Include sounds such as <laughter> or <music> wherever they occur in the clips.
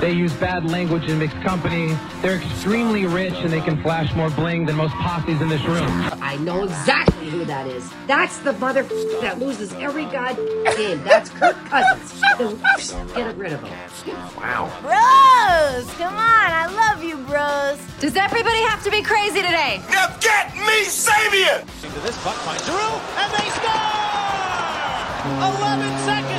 they use bad language in mixed company. They're extremely rich and they can flash more bling than most posses in this room. I know exactly who that is. That's the mother <laughs> that loses every god game. That's Kirk Cousins. <laughs> Get rid of him. Wow. Bros, come on. I love you, bros. Does everybody have to be crazy today? Now get me Savior! Into this puck finds Giroux, and they score! 11 seconds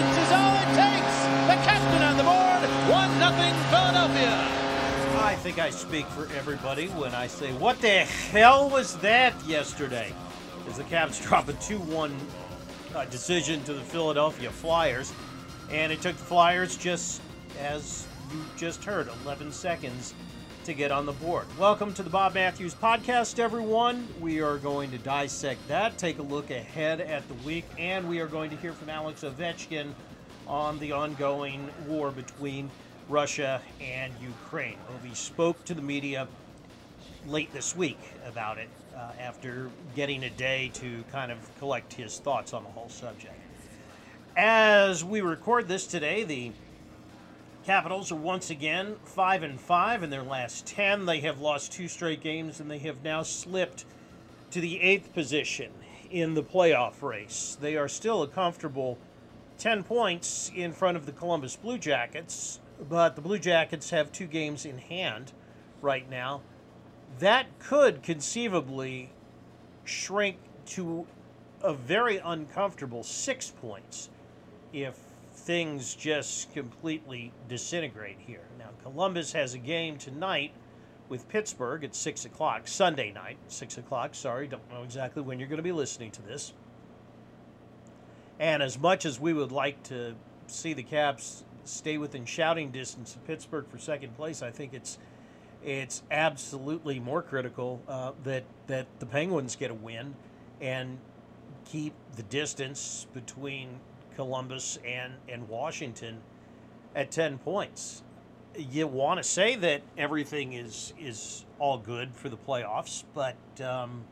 I think I speak for everybody when I say, what the hell was that yesterday? As the Caps <laughs> drop a 2 1 uh, decision to the Philadelphia Flyers. And it took the Flyers just, as you just heard, 11 seconds to get on the board. Welcome to the Bob Matthews Podcast, everyone. We are going to dissect that, take a look ahead at the week, and we are going to hear from Alex Ovechkin on the ongoing war between Russia and Ukraine. Ovi spoke to the media late this week about it uh, after getting a day to kind of collect his thoughts on the whole subject. As we record this today, the Capitals are once again 5 and 5 in their last 10. They have lost two straight games and they have now slipped to the 8th position in the playoff race. They are still a comfortable 10 points in front of the Columbus Blue Jackets, but the Blue Jackets have two games in hand right now. That could conceivably shrink to a very uncomfortable 6 points if things just completely disintegrate here. Now, Columbus has a game tonight with Pittsburgh at 6 o'clock, Sunday night, 6 o'clock. Sorry, don't know exactly when you're going to be listening to this. And as much as we would like to see the Caps stay within shouting distance of Pittsburgh for second place, I think it's it's absolutely more critical uh, that that the Penguins get a win and keep the distance between Columbus and, and Washington at 10 points. You want to say that everything is is all good for the playoffs, but um,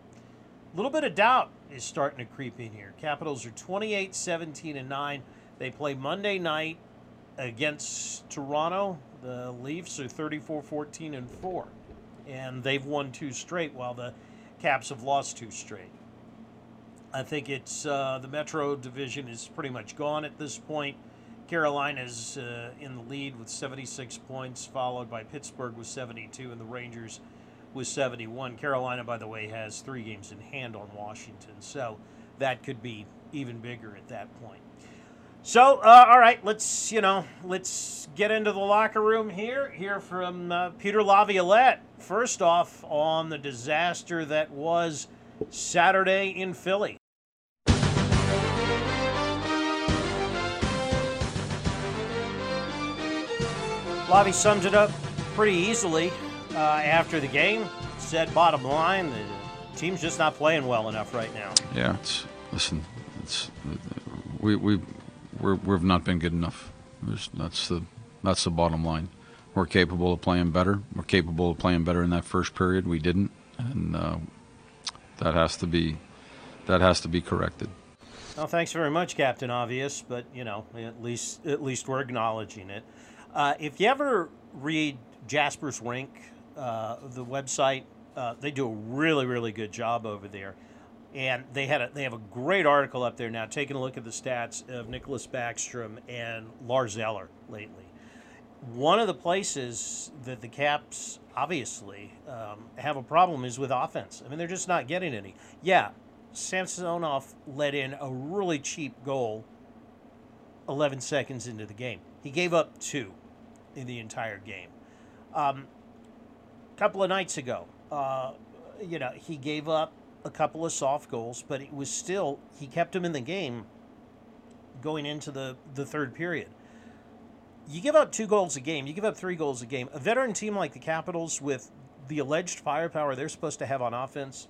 a little bit of doubt is starting to creep in here. Capitals are 28 17 and 9. They play Monday night against Toronto. The Leafs are 34 14 and 4. And they've won two straight while the Caps have lost two straight. I think it's uh, the Metro division is pretty much gone at this point. Carolina's uh, in the lead with 76 points, followed by Pittsburgh with 72, and the Rangers with 71. Carolina, by the way, has three games in hand on Washington, so that could be even bigger at that point. So, uh, all right, let's you know, let's get into the locker room here. Hear from uh, Peter Laviolette. First off, on the disaster that was Saturday in Philly. Lavi sums it up pretty easily uh, after the game. Said, bottom line, the team's just not playing well enough right now. Yeah, it's listen, it's we we we're, we've not been good enough. That's the that's the bottom line. We're capable of playing better. We're capable of playing better in that first period. We didn't, and uh, that has to be that has to be corrected. Well, thanks very much, Captain Obvious. But you know, at least at least we're acknowledging it. Uh, if you ever read Japers' Rink, uh, the website, uh, they do a really really good job over there, and they had a, they have a great article up there now, taking a look at the stats of Nicklas Backstrom and Lars Eller lately. One of the places that the Caps obviously um, have a problem is with offense. I mean, they're just not getting any. Yeah, Samsonov let in a really cheap goal 11 seconds into the game. He gave up two in the entire game. Um, a couple of nights ago, uh, you know, he gave up a couple of soft goals, but it was still, he kept him in the game going into the, the third period. you give up two goals a game, you give up three goals a game. A veteran team like the Capitals, with the alleged firepower they're supposed to have on offense,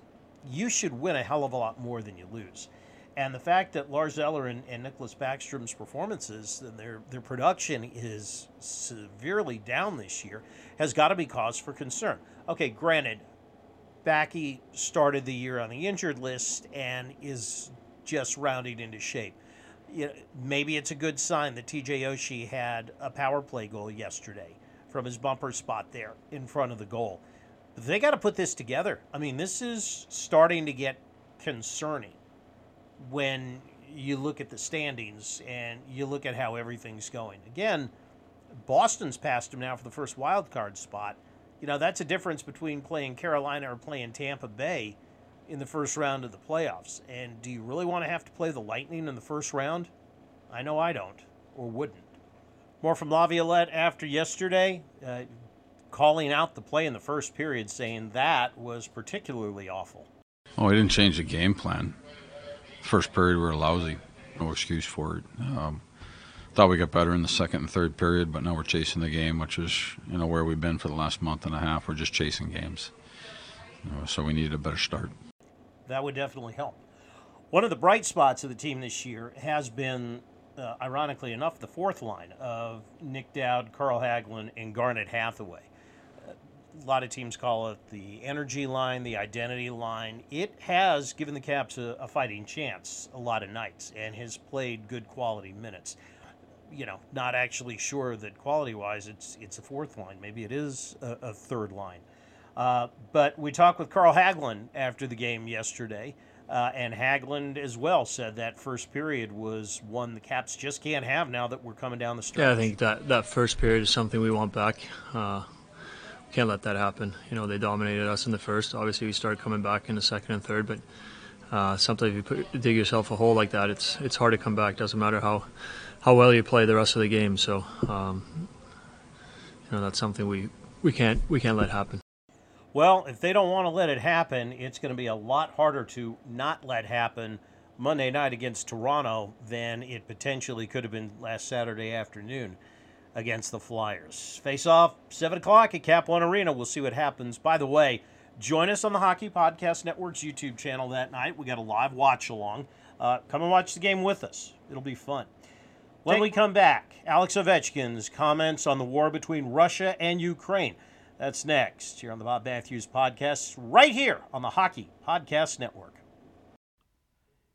you should win a hell of a lot more than you lose. And the fact that Lars Eller and, and Nicklas Backstrom's performances and their, their production is severely down this year has got to be cause for concern. Okay, granted, Backy started the year on the injured list and is just rounding into shape. Maybe it's a good sign that TJ Oshie had a power play goal yesterday from his bumper spot there in front of the goal. But they got to put this together. I mean, this is starting to get concerning when you look at the standings and you look at how everything's going. Again, Boston's passed him now for the first wild card spot. You know, that's a difference between playing Carolina or playing Tampa Bay in the first round of the playoffs. And do you really want to have to play the Lightning in the first round? I know I don't, or wouldn't. More from Laviolette after yesterday, uh, calling out the play in the first period, saying that was particularly awful. Oh, we didn't change the game plan. First period, we were lousy. No excuse for it. Um, thought we got better in the second and third period, but now we're chasing the game, which is you know where we've been for the last month and a half. We're just chasing games. You know, so we needed a better start that would definitely help. One of the bright spots of the team this year has been, uh, ironically enough, the fourth line of Nic Dowd, Carl Hagelin, and Garnet Hathaway. a lot of teams call it the energy line, the identity line. It has given the Caps a, a fighting chance a lot of nights and has played good quality minutes. You know, not actually sure that quality-wise it's it's a fourth line. Maybe it is a, a third line. Uh, but we talked with Carl Hagelin after the game yesterday, uh, and Hagelin as well said that first period was one the Caps just can't have now that we're coming down the stretch. Yeah, I think that, that first period is something we want back. Uh, we can't let that happen. You know, they dominated us in the first. Obviously, we started coming back in the second and third, but uh, sometimes if you put, dig yourself a hole like that, it's it's hard to come back. Doesn't matter how how well you play the rest of the game. So, um, you know, that's something we, we can't we can't let happen. Well, if they don't want to let it happen, it's going to be a lot harder to not let happen Monday night against Toronto than it potentially could have been last Saturday afternoon against the Flyers. Face off, 7 o'clock at Cap One Arena. We'll see what happens. By the way, join us on the Hockey Podcast Network's YouTube channel that night. We got a live watch along. Uh, come and watch the game with us, it'll be fun. When we come back, Alex Ovechkin's comments on the war between Russia and Ukraine. That's next here on the Bob Matthews Podcast, right here on the Hockey Podcast Network.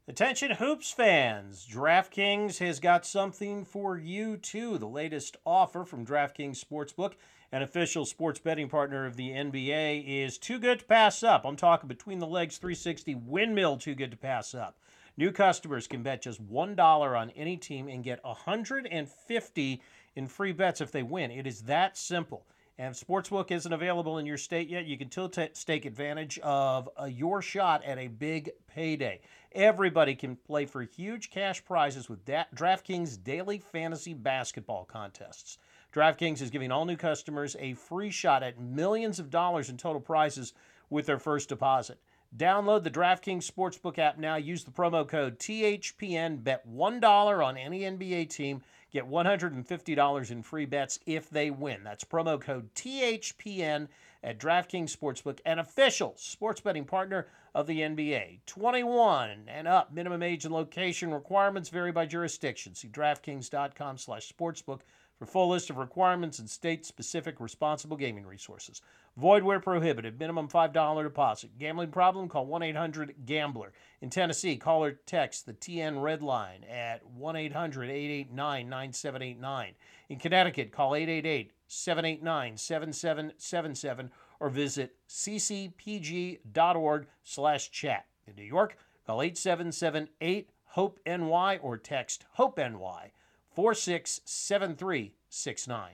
Attention Hoops fans, DraftKings has got something for you too. The latest offer from DraftKings Sportsbook, an official sports betting partner of the NBA, is too good to pass up. I'm talking between the legs 360 windmill, too good to pass up. New customers can bet just $1 on any team and get 150 in free bets if they win. It is that simple. And if Sportsbook isn't available in your state yet, you can still t- take advantage of uh, your shot at a big payday. Everybody can play for huge cash prizes with da- DraftKings daily fantasy basketball contests. DraftKings is giving all new customers a free shot at millions of dollars in total prizes with their first deposit. Download the DraftKings Sportsbook app now. Use the promo code THPN. Bet $1 on any NBA team Get $150 in free bets if they win. That's promo code THPN at DraftKings Sportsbook, an official sports betting partner of the NBA. 21 and up. Minimum age and location requirements vary by jurisdiction. See DraftKings.com slash sportsbook for full list of requirements and state-specific responsible gaming resources. Void where prohibited. Minimum $5 deposit. Gambling problem? Call 1-800-GAMBLER. In Tennessee, call or text the TN Red Line at 1-800-889-9789. In Connecticut, call 888-789-7777 or visit ccpg.org slash chat. In New York, call 877-8-HOPE-NY or text HOPE-NY 467369.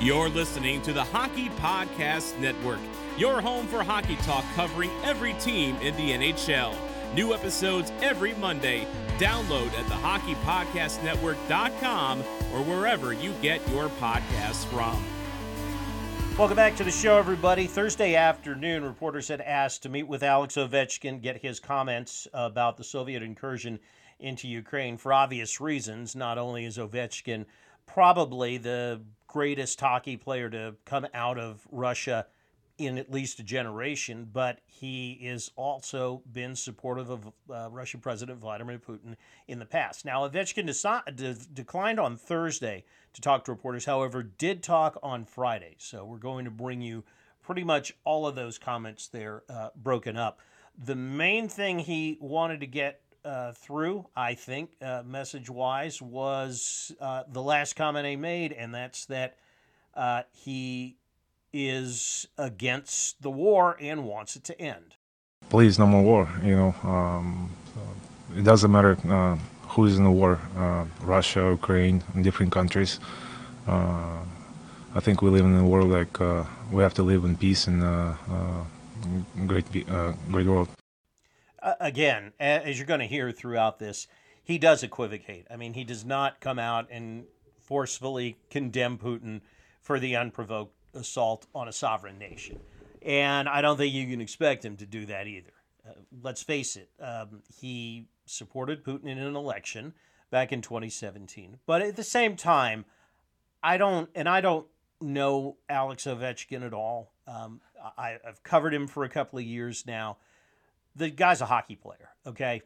You're listening to the Hockey Podcast Network, your home for hockey talk covering every team in the NHL. New episodes every Monday. Download at the hockeypodcastnetwork.com or wherever you get your podcasts from. Welcome back to the show, everybody. Thursday afternoon, reporters had asked to meet with Alex Ovechkin, get his comments about the Soviet incursion into Ukraine for obvious reasons. Not only is Ovechkin probably the greatest hockey player to come out of Russia in at least a generation, but he has also been supportive of uh, Russian President Vladimir Putin in the past. Now, Ovechkin de- declined on Thursday to talk to reporters, however, did talk on Friday. So we're going to bring you pretty much all of those comments there uh, broken up. The main thing he wanted to get uh, through, I think, uh, message wise, was uh, the last comment he made, and that's that uh, he is against the war and wants it to end. Please, no more war. You know, um, it doesn't matter uh, who's in the war uh, Russia, Ukraine, different countries. I think we live in a world like we have to live in peace and great, great world. Again, as you're going to hear throughout this, he does equivocate. I mean, he does not come out and forcefully condemn Putin for the unprovoked assault on a sovereign nation. And I don't think you can expect him to do that either. Uh, let's face it, um, he supported Putin in an election back in 2017. But at the same time, I don't, and I don't know Alex Ovechkin at all. Um, I, I've covered him for a couple of years now. The guy's a hockey player, okay?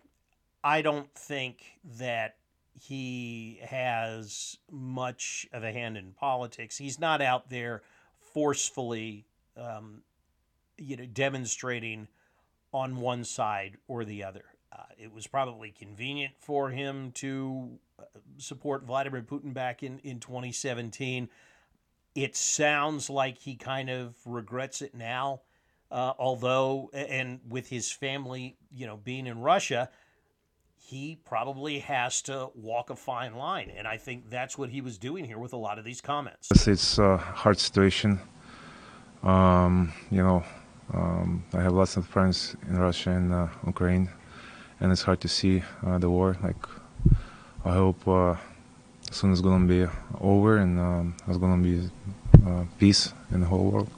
I don't think that he has much of a hand in politics. He's not out there forcefully, um, you know, demonstrating on one side or the other. Uh, it was probably convenient for him to uh, support Vladimir Putin back in, in 2017. It sounds like he kind of regrets it now, uh, although, and with his family, you know, being in Russia, he probably has to walk a fine line. And I think that's what he was doing here with a lot of these comments. It's a hard situation. Um, you know, um, I have lots of friends in Russia and uh, Ukraine, and it's hard to see uh, the war. Like, I hope uh, soon it's gonna be over and um, there's gonna be uh, peace in the whole world.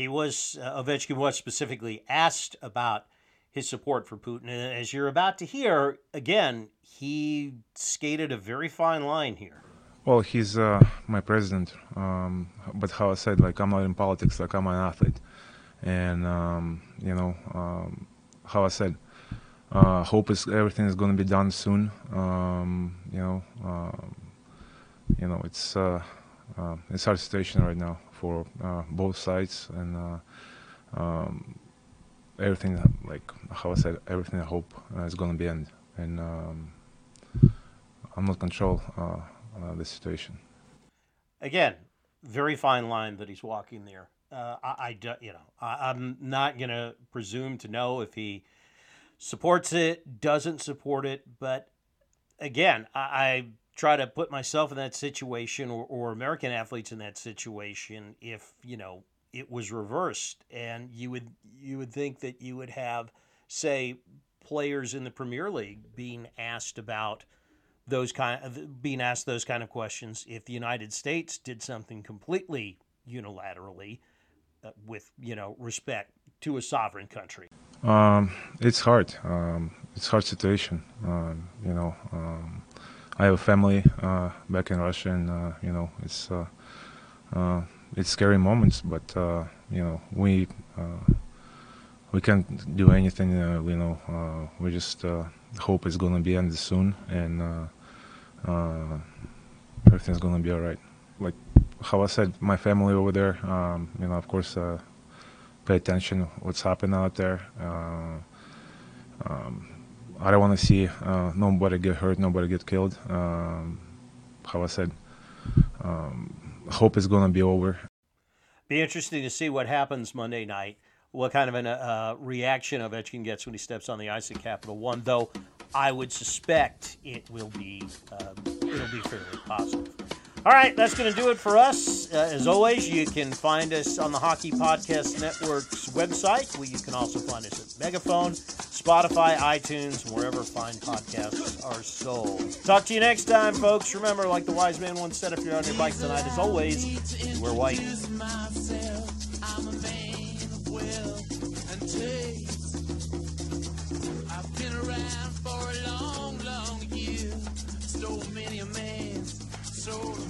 He was uh, Ovechkin was specifically asked about his support for Putin, and as you're about to hear, again, he skated a very fine line here. Well, he's uh, my president, um, but how I said, like I'm not in politics, like I'm an athlete, and um, you know um, how I said, uh, hope is everything is going to be done soon. Um, you know, um, you know it's uh, uh, it's hard situation right now for uh, both sides, and uh, um, everything like how I said, everything I hope uh, is going to be end, and um, I'm not control the situation. Again, very fine line that he's walking there. Uh, I, I do, you know, I, I'm not going to presume to know if he supports it, doesn't support it, but again, I try to put myself in that situation or, or American athletes in that situation if, you know, it was reversed. And you would you would think that you would have say players in the Premier League being asked about those kind of being asked those kind of questions. If the United States did something completely unilaterally uh, with you know respect to a sovereign country. Um, it's hard. Um, it's hard situation. Um, you know um, I have a family uh, back in Russia and uh, you know it's uh, uh, it's scary moments but uh, you know we we can't do anything you know we just hope it's to be ended soon and everything's gonna be all right. Like how I said, my family over there, um, you know, of course, pay attention what's happening out there. Um, I don't want to see uh, nobody get hurt, nobody get killed. Um, how I said, um, hope is gonna be over. Be interesting to see what happens Monday night. What kind of a uh, reaction Ovechkin gets when he steps on the ice at Capital One, though I would suspect it will be um, it'll be fairly positive. All right, that's going to do it for us. Uh, as always, you can find us on the Hockey Podcast Network's website. Where you can also find us at Megaphone, Spotify, iTunes, wherever fine podcasts are sold. Talk to you next time, folks. Remember, like the wise man once said, if you're on your bike tonight, as always, wear white. So